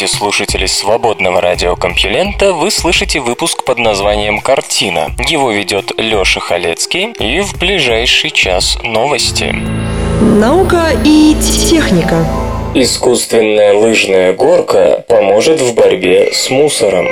Здравствуйте, слушатели свободного радиокомпьюлента. Вы слышите выпуск под названием «Картина». Его ведет Лёша Халецкий и в ближайший час новости. Наука и техника. Искусственная лыжная горка поможет в борьбе с мусором.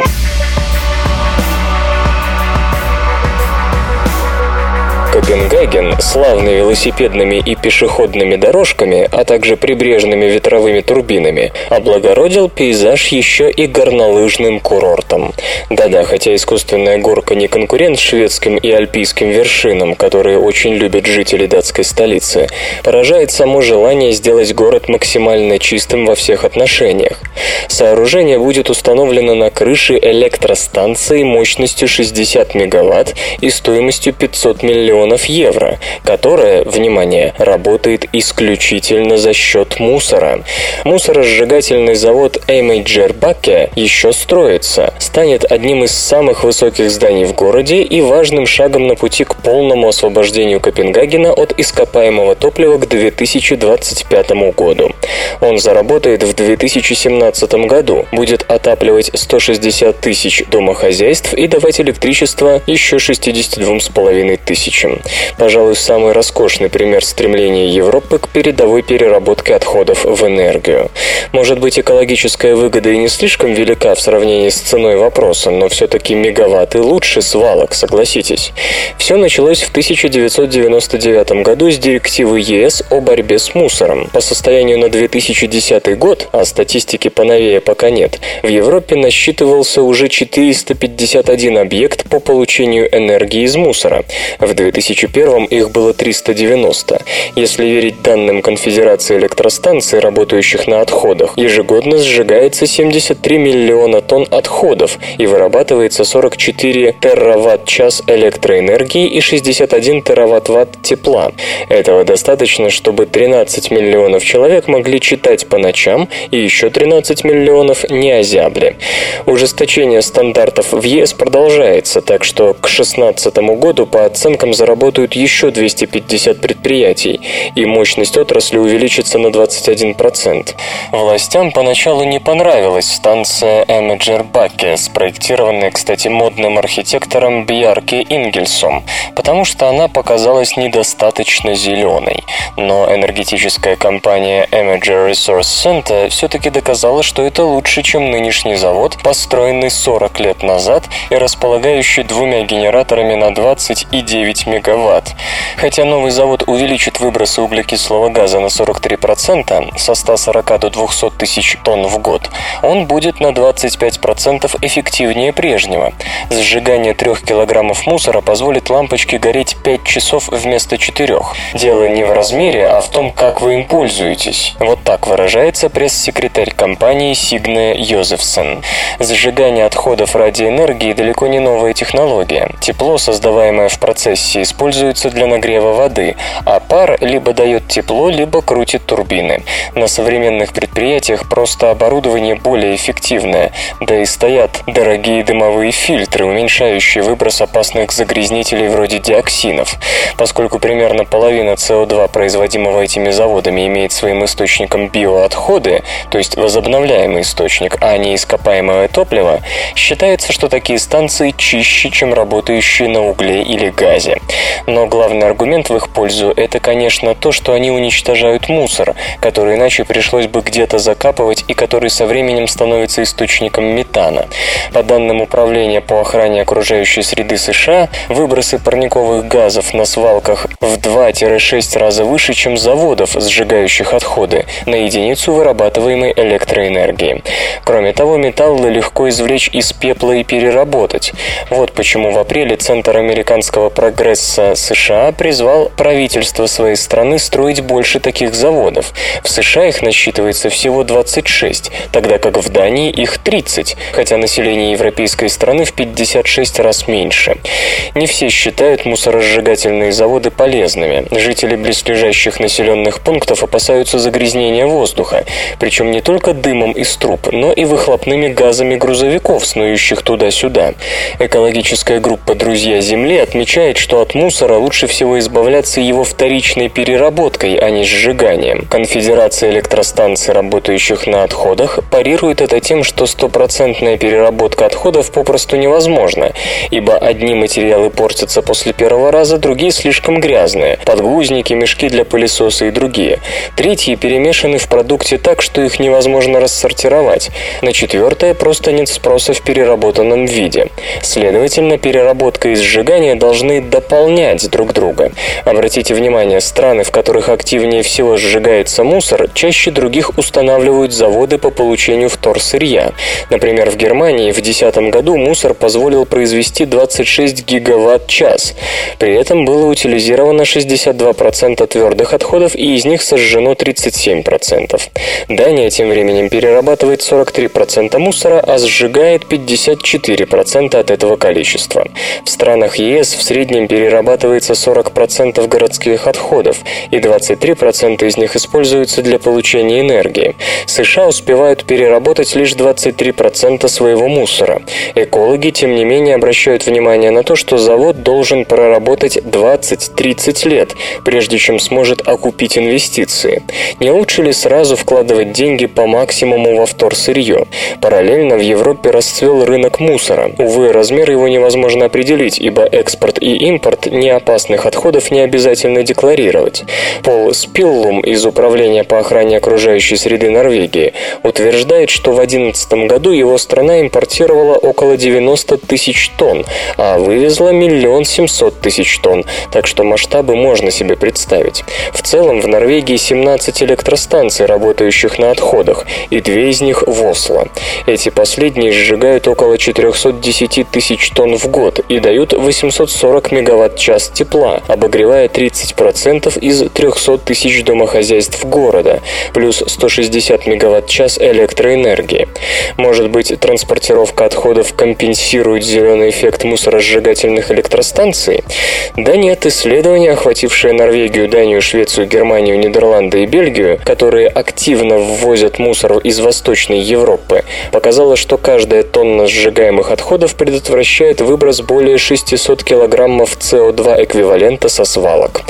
Копенгаген, славный велосипедными и пешеходными дорожками, а также прибрежными ветровыми турбинами, облагородил пейзаж еще и горнолыжным курортом. Да-да, хотя искусственная горка не конкурент шведским и альпийским вершинам, которые очень любят жители датской столицы, поражает само желание сделать город максимально чистым во всех отношениях. Сооружение будет установлено на крыше электростанции мощностью 60 мегаватт и стоимостью 500 миллионов миллионов евро, которая, внимание, работает исключительно за счет мусора. Мусоросжигательный завод Эймейджер-Бакке еще строится, станет одним из самых высоких зданий в городе и важным шагом на пути к полному освобождению Копенгагена от ископаемого топлива к 2025 году. Он заработает в 2017 году, будет отапливать 160 тысяч домохозяйств и давать электричество еще 62,5 тысячам. Пожалуй, самый роскошный пример стремления Европы к передовой переработке отходов в энергию. Может быть, экологическая выгода и не слишком велика в сравнении с ценой вопроса, но все-таки мегаватты лучше свалок, согласитесь. Все началось в 1999 году с директивы ЕС о борьбе с мусором. По состоянию на 2010 год, а статистики поновее пока нет, в Европе насчитывался уже 451 объект по получению энергии из мусора. В 2000 2001 их было 390. Если верить данным Конфедерации электростанций, работающих на отходах, ежегодно сжигается 73 миллиона тонн отходов и вырабатывается 44 тераватт-час электроэнергии и 61 тераватт-ватт тепла. Этого достаточно, чтобы 13 миллионов человек могли читать по ночам и еще 13 миллионов не озябли. Ужесточение стандартов в ЕС продолжается, так что к 2016 году по оценкам заработают работают еще 250 предприятий, и мощность отрасли увеличится на 21%. Властям поначалу не понравилась станция Эмеджер Баке, спроектированная, кстати, модным архитектором Бьярки Ингельсом, потому что она показалась недостаточно зеленой. Но энергетическая компания Imager Resource Center все-таки доказала, что это лучше, чем нынешний завод, построенный 40 лет назад и располагающий двумя генераторами на 20 и 9 мегаватт мегаватт. Хотя новый завод увеличит выбросы углекислого газа на 43%, со 140 до 200 тысяч тонн в год, он будет на 25% эффективнее прежнего. Сжигание 3 килограммов мусора позволит лампочке гореть 5 часов вместо 4. Дело не в размере, а в том, как вы им пользуетесь. Вот так выражается пресс-секретарь компании Сигне Йозефсен. Сжигание отходов ради энергии далеко не новая технология. Тепло, создаваемое в процессе используется для нагрева воды, а пар либо дает тепло, либо крутит турбины. На современных предприятиях просто оборудование более эффективное, да и стоят дорогие дымовые фильтры, уменьшающие выброс опасных загрязнителей вроде диоксинов. Поскольку примерно половина СО2, производимого этими заводами, имеет своим источником биоотходы, то есть возобновляемый источник, а не ископаемое топливо, считается, что такие станции чище, чем работающие на угле или газе. Но главный аргумент в их пользу – это, конечно, то, что они уничтожают мусор, который иначе пришлось бы где-то закапывать и который со временем становится источником метана. По данным Управления по охране окружающей среды США, выбросы парниковых газов на свалках в 2-6 раза выше, чем заводов, сжигающих отходы, на единицу вырабатываемой электроэнергии. Кроме того, металлы легко извлечь из пепла и переработать. Вот почему в апреле Центр американского прогресса НАСА США призвал правительство своей страны строить больше таких заводов. В США их насчитывается всего 26, тогда как в Дании их 30, хотя население европейской страны в 56 раз меньше. Не все считают мусоросжигательные заводы полезными. Жители близлежащих населенных пунктов опасаются загрязнения воздуха, причем не только дымом из труб, но и выхлопными газами грузовиков, снующих туда-сюда. Экологическая группа «Друзья Земли» отмечает, что от мусора лучше всего избавляться его вторичной переработкой, а не сжиганием. Конфедерация электростанций, работающих на отходах, парирует это тем, что стопроцентная переработка отходов попросту невозможна, ибо одни материалы портятся после первого раза, другие слишком грязные – подгузники, мешки для пылесоса и другие. Третьи перемешаны в продукте так, что их невозможно рассортировать. На четвертое просто нет спроса в переработанном виде. Следовательно, переработка и сжигание должны дополнять друг друга. Обратите внимание, страны, в которых активнее всего сжигается мусор, чаще других устанавливают заводы по получению вторсырья. Например, в Германии в 2010 году мусор позволил произвести 26 гигаватт-час. При этом было утилизировано 62% твердых отходов и из них сожжено 37%. Дания тем временем перерабатывает 43% мусора, а сжигает 54% от этого количества. В странах ЕС в среднем перерабатывается 40% городских отходов, и 23% из них используются для получения энергии. США успевают переработать лишь 23% своего мусора. Экологи, тем не менее, обращают внимание на то, что завод должен проработать 20-30 лет, прежде чем сможет окупить инвестиции. Не лучше ли сразу вкладывать деньги по максимуму во вторсырье? Параллельно в Европе расцвел рынок мусора. Увы, размер его невозможно определить, ибо экспорт и импорт неопасных отходов не обязательно декларировать. Пол Спиллум из Управления по охране окружающей среды Норвегии утверждает, что в 2011 году его страна импортировала около 90 тысяч тонн, а вывезла миллион семьсот тысяч тонн, так что масштабы можно себе представить. В целом в Норвегии 17 электростанций, работающих на отходах, и две из них в Осло. Эти последние сжигают около 410 тысяч тонн в год и дают 840 мегаватт-час тепла, обогревая 30% из 300 тысяч домохозяйств города, плюс 160 мегаватт-час электроэнергии. Может быть, транспортировка отходов компенсирует зеленый эффект мусоросжигательных электростанций? Да нет, исследование, охватившее Норвегию, Данию, Швецию, Германию, Нидерланды и Бельгию, которые активно ввозят мусор из Восточной Европы, показало, что каждая тонна сжигаемых отходов предотвращает выброс более 600 килограммов СО2 эквивалента со свалок.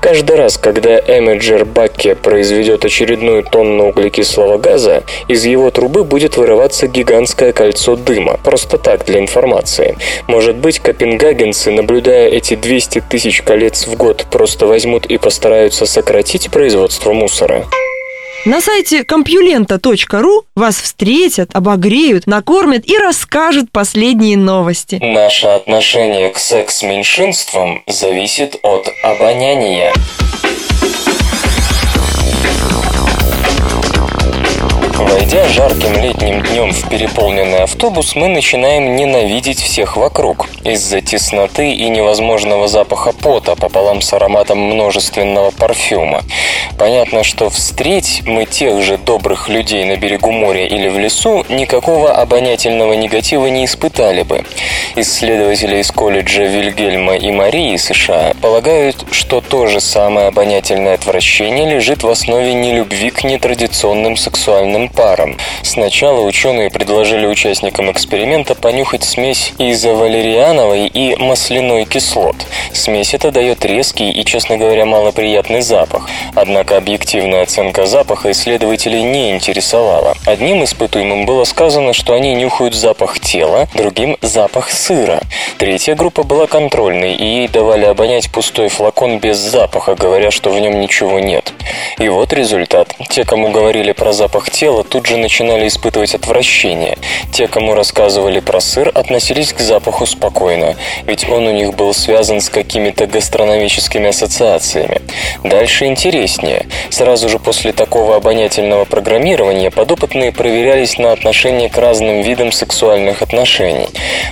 Каждый раз, когда Эмеджер Бакке произведет очередную тонну углекислого газа, из его трубы будет вырываться гигантское кольцо дыма. Просто так, для информации. Может быть, копенгагенцы, наблюдая эти 200 тысяч колец в год, просто возьмут и постараются сократить производство мусора? На сайте компьюлента.ру вас встретят, обогреют, накормят и расскажут последние новости. Наше отношение к секс-меньшинствам зависит от обоняния. Войдя жарким летним днем в переполненный автобус, мы начинаем ненавидеть всех вокруг. Из-за тесноты и невозможного запаха пота пополам с ароматом множественного парфюма. Понятно, что встреть мы тех же добрых людей на берегу моря или в лесу, никакого обонятельного негатива не испытали бы. Исследователи из колледжа Вильгельма и Марии США полагают, что то же самое обонятельное отвращение лежит в основе нелюбви к нетрадиционным сексуальным парам. Сначала ученые предложили участникам эксперимента понюхать смесь изовалериановой и масляной кислот. Смесь эта дает резкий и, честно говоря, малоприятный запах. Однако объективная оценка запаха исследователей не интересовала. Одним испытуемым было сказано, что они нюхают запах тела, другим – запах сыра. Третья группа была контрольной, и ей давали обонять пустой флакон без запаха, говоря, что в нем ничего нет. И вот результат. Те, кому говорили про запах тела, правило, тут же начинали испытывать отвращение. Те, кому рассказывали про сыр, относились к запаху спокойно, ведь он у них был связан с какими-то гастрономическими ассоциациями. Дальше интереснее. Сразу же после такого обонятельного программирования подопытные проверялись на отношение к разным видам сексуальных отношений.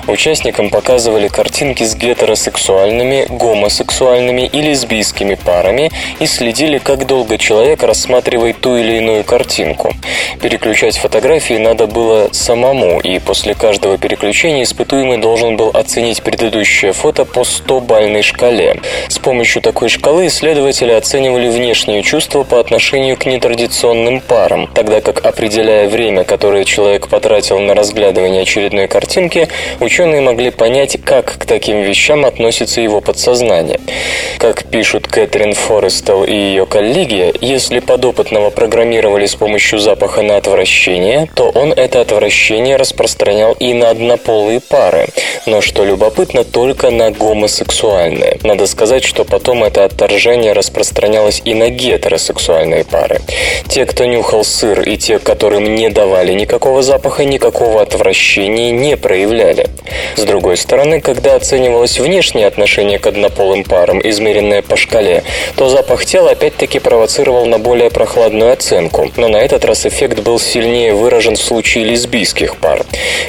Участникам показывали картинки с гетеросексуальными, гомосексуальными и лесбийскими парами и следили, как долго человек рассматривает ту или иную картинку. Переключать фотографии надо было самому, и после каждого переключения испытуемый должен был оценить предыдущее фото по 100-бальной шкале. С помощью такой шкалы исследователи оценивали внешние чувства по отношению к нетрадиционным парам, тогда как, определяя время, которое человек потратил на разглядывание очередной картинки, ученые могли понять, как к таким вещам относится его подсознание. Как пишут Кэтрин Форестел и ее коллеги, если подопытного программировали с помощью запаха на отвращение, то он это отвращение распространял и на однополые пары, но, что любопытно, только на гомосексуальные. Надо сказать, что потом это отторжение распространялось и на гетеросексуальные пары. Те, кто нюхал сыр, и те, которым не давали никакого запаха, никакого отвращения не проявляли. С другой стороны, когда оценивалось внешнее отношение к однополым парам, измеренное по шкале, то запах тела опять-таки провоцировал на более прохладную оценку, но на этот раз эффект был сильнее выражен в случае лесбийских пар.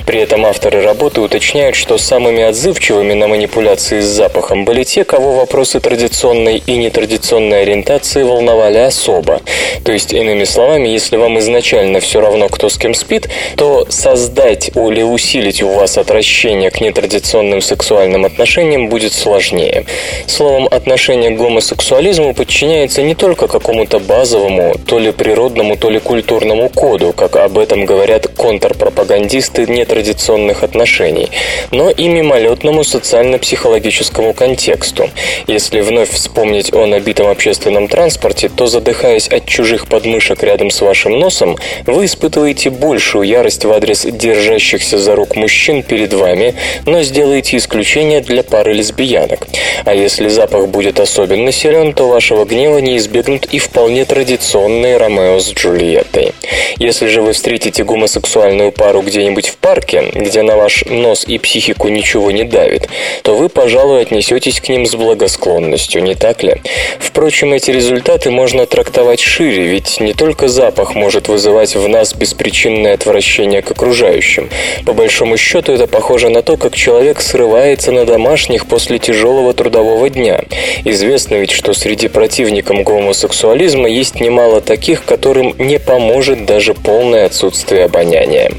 При этом авторы работы уточняют, что самыми отзывчивыми на манипуляции с запахом были те, кого вопросы традиционной и нетрадиционной ориентации волновали особо. То есть, иными словами, если вам изначально все равно, кто с кем спит, то создать или усилить у вас отвращение к нетрадиционным сексуальным отношениям будет сложнее. Словом, отношение к гомосексуализму подчиняется не только какому-то базовому, то ли природному, то ли культурному коду, как об этом говорят контрпропагандисты нетрадиционных отношений, но и мимолетному социально-психологическому контексту. Если вновь вспомнить о набитом общественном транспорте, то задыхаясь от чужих подмышек рядом с вашим носом, вы испытываете большую ярость в адрес держащихся за рук мужчин перед вами, но сделаете исключение для пары лесбиянок. А если запах будет особенно силен, то вашего гнева не избегнут и вполне традиционные Ромео с Джульеттой. Если же вы встретите гомосексуальную пару где-нибудь в парке, где на ваш нос и психику ничего не давит, то вы, пожалуй, отнесетесь к ним с благосклонностью, не так ли? Впрочем, эти результаты можно трактовать шире, ведь не только запах может вызывать в нас беспричинное отвращение к окружающим. По большому счету, это похоже на то, как человек срывается на домашних после тяжелого трудового дня. Известно ведь, что среди противников гомосексуализма есть немало таких, которым не поможет даже полное отсутствие обоняния.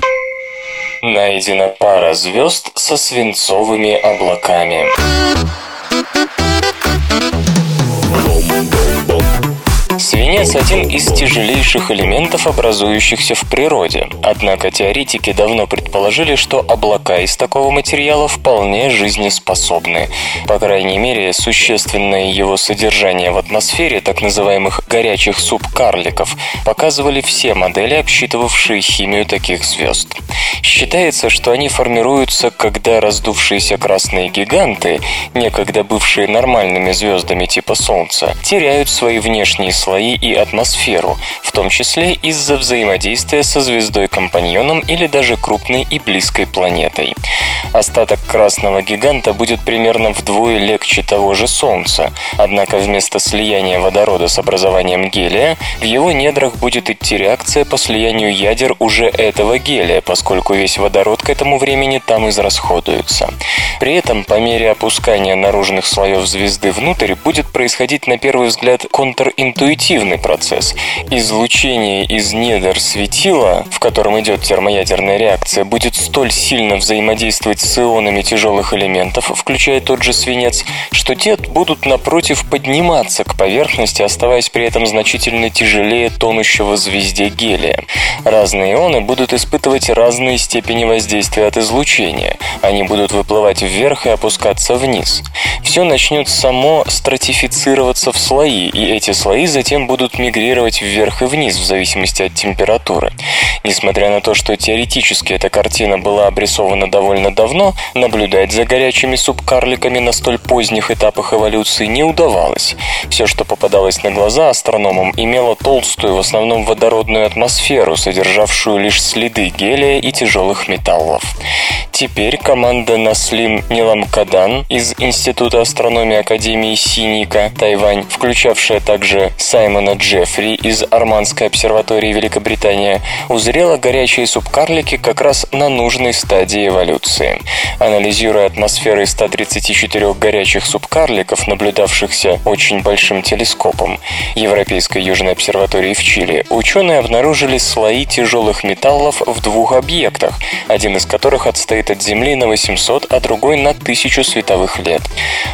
Найдена пара звезд со свинцовыми облаками. Свинец – один из тяжелейших элементов, образующихся в природе. Однако теоретики давно предположили, что облака из такого материала вполне жизнеспособны. По крайней мере, существенное его содержание в атмосфере так называемых горячих субкарликов показывали все модели, обсчитывавшие химию таких звезд. Считается, что они формируются, когда раздувшиеся красные гиганты, некогда бывшие нормальными звездами типа Солнца, теряют свои внешние слои и атмосферу, в том числе из-за взаимодействия со звездой-компаньоном или даже крупной и близкой планетой. Остаток красного гиганта будет примерно вдвое легче того же Солнца, однако вместо слияния водорода с образованием гелия в его недрах будет идти реакция по слиянию ядер уже этого гелия, поскольку весь водород к этому времени там израсходуется. При этом по мере опускания наружных слоев звезды внутрь будет происходить на первый взгляд контринтуитивно интуитивный процесс. Излучение из недр светила, в котором идет термоядерная реакция, будет столь сильно взаимодействовать с ионами тяжелых элементов, включая тот же свинец, что те будут напротив подниматься к поверхности, оставаясь при этом значительно тяжелее тонущего звезде гелия. Разные ионы будут испытывать разные степени воздействия от излучения. Они будут выплывать вверх и опускаться вниз. Все начнет само стратифицироваться в слои, и эти слои затем будут будут мигрировать вверх и вниз в зависимости от температуры. Несмотря на то, что теоретически эта картина была обрисована довольно давно, наблюдать за горячими субкарликами на столь поздних этапах эволюции не удавалось. Все, что попадалось на глаза астрономам, имело толстую, в основном водородную атмосферу, содержавшую лишь следы гелия и тяжелых металлов. Теперь команда Наслим Ниламкадан из Института астрономии Академии Синика, Тайвань, включавшая также Саймона Джеффри из Арманской обсерватории Великобритания, узрела горячие субкарлики как раз на нужной стадии эволюции. Анализируя атмосферы 134 горячих субкарликов, наблюдавшихся очень большим телескопом Европейской Южной обсерватории в Чили, ученые обнаружили слои тяжелых металлов в двух объектах, один из которых отстоит от Земли на 800, а другой на 1000 световых лет.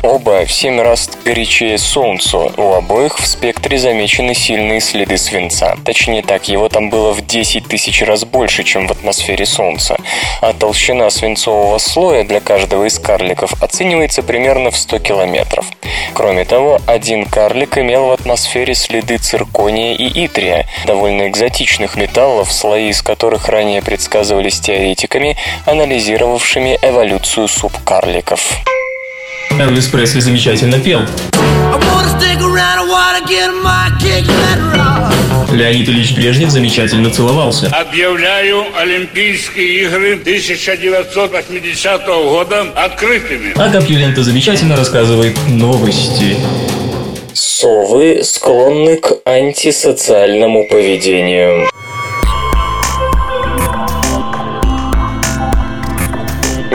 Оба в 7 раз горячее Солнца. У обоих в спектре замечены сильные следы свинца. Точнее так, его там было в 10 тысяч раз больше, чем в атмосфере Солнца. А толщина свинцового слоя для каждого из карликов оценивается примерно в 100 километров. Кроме того, один карлик имел в атмосфере следы циркония и итрия, довольно экзотичных металлов, слои из которых ранее предсказывались теоретиками, анализировавшими эволюцию субкарликов. Элвис Пресли замечательно пел. Леонид Ильич Брежнев замечательно целовался. Объявляю Олимпийские игры 1980 года открытыми. А Капьюлента замечательно рассказывает новости. Совы склонны к антисоциальному поведению.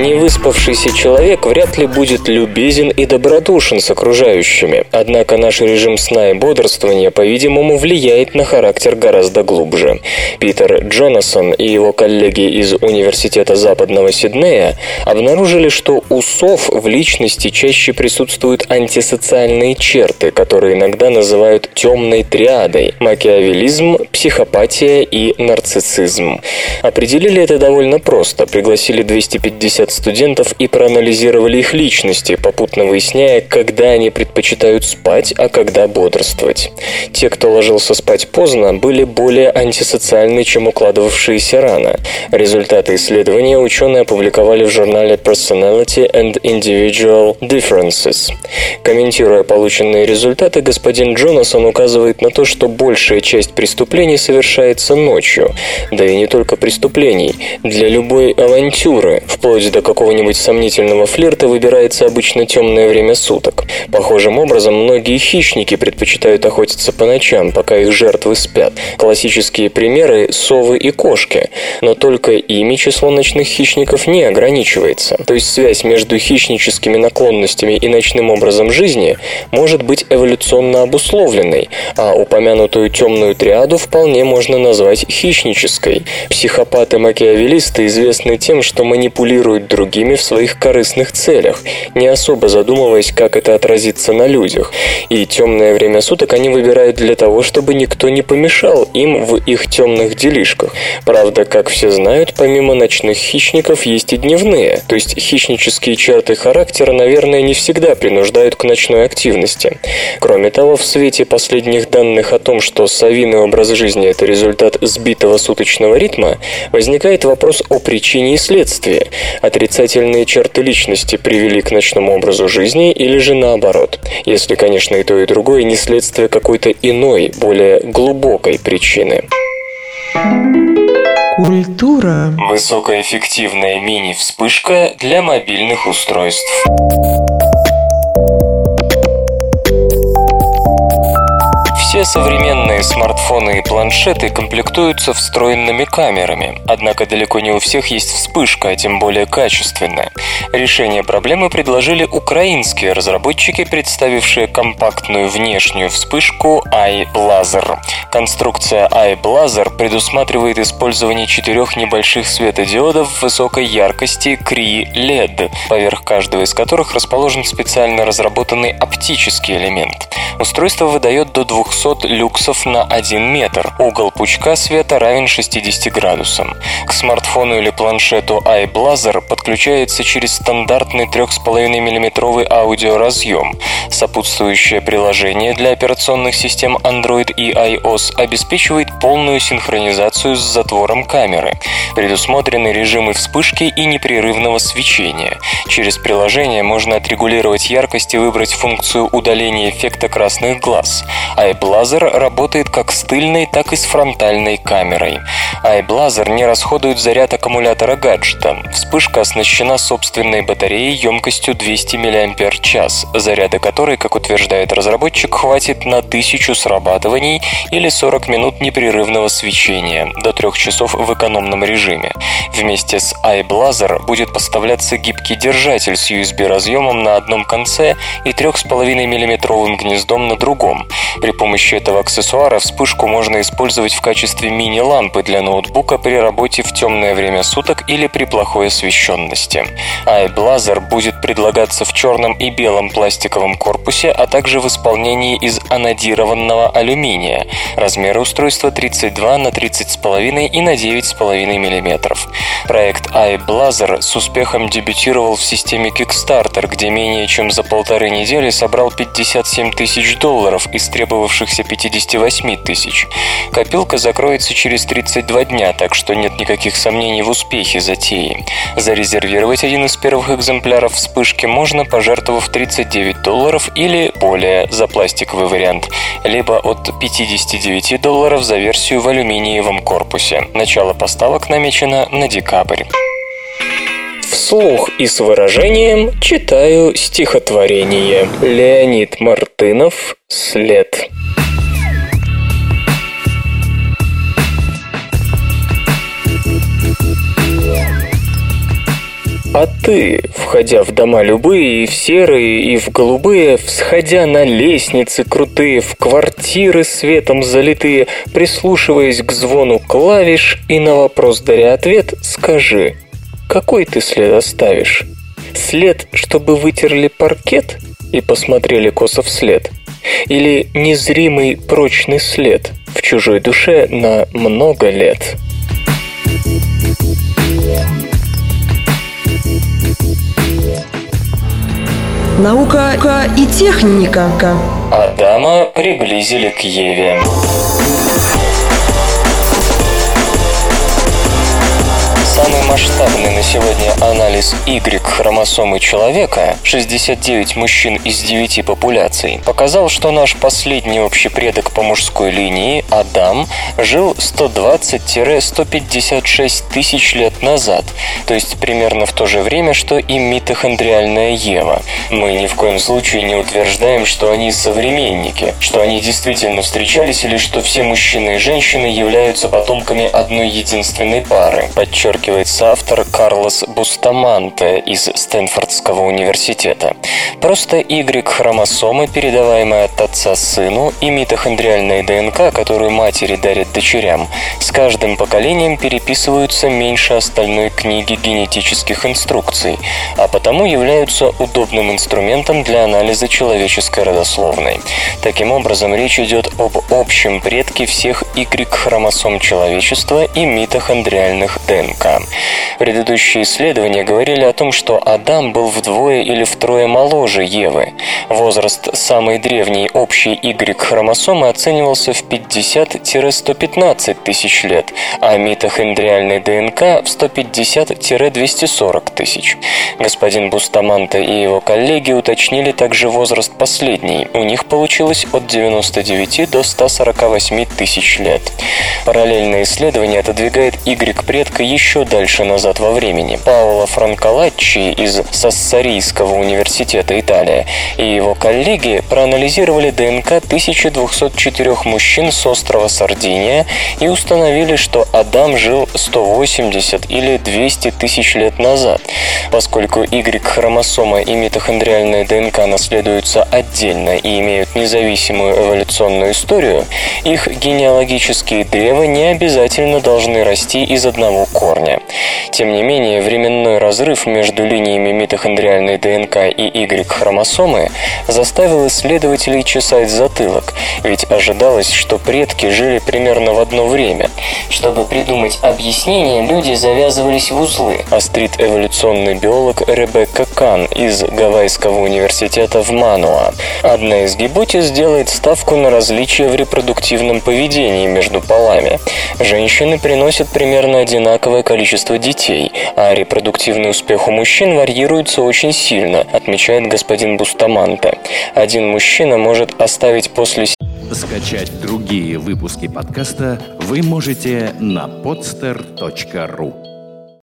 Невыспавшийся человек вряд ли будет любезен и добродушен с окружающими, однако наш режим сна и бодрствования, по-видимому, влияет на характер гораздо глубже. Питер Джонасон и его коллеги из Университета Западного Сиднея обнаружили, что у сов в личности чаще присутствуют антисоциальные черты, которые иногда называют темной триадой – макиавелизм, психопатия и нарциссизм. Определили это довольно просто. Пригласили 250 студентов и проанализировали их личности, попутно выясняя, когда они предпочитают спать, а когда бодрствовать. Те, кто ложился спать поздно, были более антисоциальны, чем укладывавшиеся рано. Результаты исследования ученые опубликовали в журнале Personality and Individual Differences. Комментируя полученные результаты, господин Джонасон указывает на то, что большая часть преступлений совершается ночью. Да и не только преступлений. Для любой авантюры, вплоть до какого-нибудь сомнительного флирта выбирается обычно темное время суток. Похожим образом, многие хищники предпочитают охотиться по ночам, пока их жертвы спят. Классические примеры – совы и кошки. Но только ими число ночных хищников не ограничивается. То есть связь между хищническими наклонностями и ночным образом жизни может быть эволюционно обусловленной, а упомянутую темную триаду вполне можно назвать хищнической. Психопаты-макиавелисты известны тем, что манипулируют другими в своих корыстных целях, не особо задумываясь, как это отразится на людях. И темное время суток они выбирают для того, чтобы никто не помешал им в их темных делишках. Правда, как все знают, помимо ночных хищников есть и дневные, то есть хищнические черты характера, наверное, не всегда принуждают к ночной активности. Кроме того, в свете последних данных о том, что совиный образ жизни – это результат сбитого суточного ритма, возникает вопрос о причине и следствии. Отрицательные черты личности привели к ночному образу жизни или же наоборот. Если, конечно, и то, и другое не следствие какой-то иной, более глубокой причины. Культура. Высокоэффективная мини-вспышка для мобильных устройств. Все современные смартфоны и планшеты комплектуются встроенными камерами, однако далеко не у всех есть вспышка, а тем более качественная. Решение проблемы предложили украинские разработчики, представившие компактную внешнюю вспышку iBlazer. Конструкция iBlazer предусматривает использование четырех небольших светодиодов высокой яркости Cree LED, поверх каждого из которых расположен специально разработанный оптический элемент. Устройство выдает до 200 люксов на 1 метр. Угол пучка света равен 60 градусам. К смартфону или планшету iBlazer подключается через стандартный 3,5 мм аудиоразъем. Сопутствующее приложение для операционных систем Android и iOS обеспечивает полную синхронизацию с затвором камеры. Предусмотрены режимы вспышки и непрерывного свечения. Через приложение можно отрегулировать яркость и выбрать функцию удаления эффекта красных глаз. iBlazer работает как с тыльной, так и с фронтальной камерой. iBlazer не расходует заряд аккумулятора гаджета. Вспышка оснащена собственной батареей емкостью 200 мАч, заряда которой, как утверждает разработчик, хватит на 1000 срабатываний или 40 минут непрерывного свечения, до 3 часов в экономном режиме. Вместе с iBlazer будет поставляться гибкий держатель с USB-разъемом на одном конце и 3,5 мм гнездом на другом. При помощи этого аксессуара вспышку можно использовать в качестве мини-лампы для ноутбука при работе в темное время суток или при плохой освещенности. iBlazer будет предлагаться в черном и белом пластиковом корпусе, а также в исполнении из анодированного алюминия. Размеры устройства 32 на 30,5 и на 9,5 мм. Проект iBlazer с успехом дебютировал в системе Kickstarter, где менее чем за полторы недели собрал 57 тысяч долларов из требовавшихся 58 тысяч. Копилка закроется через 32 дня, так что нет никаких сомнений в успехе затеи. Зарезервировать один из первых экземпляров вспышки можно, пожертвовав 39 долларов или более за пластиковый вариант, либо от 59 долларов за версию в алюминиевом корпусе. Начало поставок намечено на декабрь. Вслух и с выражением читаю стихотворение. Леонид Мартынов «След». А ты, входя в дома любые, и в серые, и в голубые, всходя на лестницы крутые, в квартиры светом залитые, прислушиваясь к звону клавиш и на вопрос даря ответ, скажи, какой ты след оставишь? След, чтобы вытерли паркет и посмотрели косо вслед? Или незримый прочный след в чужой душе на много лет? Наука и техника. Адама приблизили к Еве. Самый масштабный на сегодня анализ Y-хромосомы человека, 69 мужчин из 9 популяций, показал, что наш последний общий предок по мужской линии, Адам, жил 120-156 тысяч лет назад, то есть примерно в то же время, что и митохондриальная Ева. Мы ни в коем случае не утверждаем, что они современники, что они действительно встречались или что все мужчины и женщины являются потомками одной единственной пары, подчеркивает автор Карлос Бустаманте из Стэнфордского университета. Просто Y-хромосомы, передаваемые от отца сыну, и митохондриальная ДНК, которую матери дарят дочерям, с каждым поколением переписываются меньше остальной книги генетических инструкций, а потому являются удобным инструментом для анализа человеческой родословной. Таким образом, речь идет об общем предке всех Y-хромосом человечества и митохондриальных ДНК. Предыдущие исследования говорили о том, что Адам был вдвое или втрое моложе Евы. Возраст самой древней общей Y-хромосомы оценивался в 50-115 тысяч лет, а митохондриальной ДНК в 150-240 тысяч. Господин Бустаманте и его коллеги уточнили также возраст последней. У них получилось от 99 до 148 тысяч лет. Параллельное исследование отодвигает Y-предка еще дальше назад во времени. Паоло Франколаччи из Сассарийского университета Италия и его коллеги проанализировали ДНК 1204 мужчин с острова Сардиния и установили, что Адам жил 180 или 200 тысяч лет назад. Поскольку Y-хромосома и митохондриальная ДНК наследуются отдельно и имеют независимую эволюционную историю, их генеалогические древа не обязательно должны расти из одного корня. Тем не менее, временной разрыв между линиями митохондриальной ДНК и Y-хромосомы заставил исследователей чесать затылок, ведь ожидалось, что предки жили примерно в одно время. Чтобы придумать объяснение, люди завязывались в узлы. Острит эволюционный биолог Ребекка Кан из Гавайского университета в Мануа. Одна из гипотез делает ставку на различия в репродуктивном поведении между полами. Женщины приносят примерно одинаковое количество детей, а репродуктивный успех у мужчин варьируется очень сильно, отмечает господин Бустаманте. Один мужчина может оставить после Скачать другие выпуски подкаста вы можете на podster.ru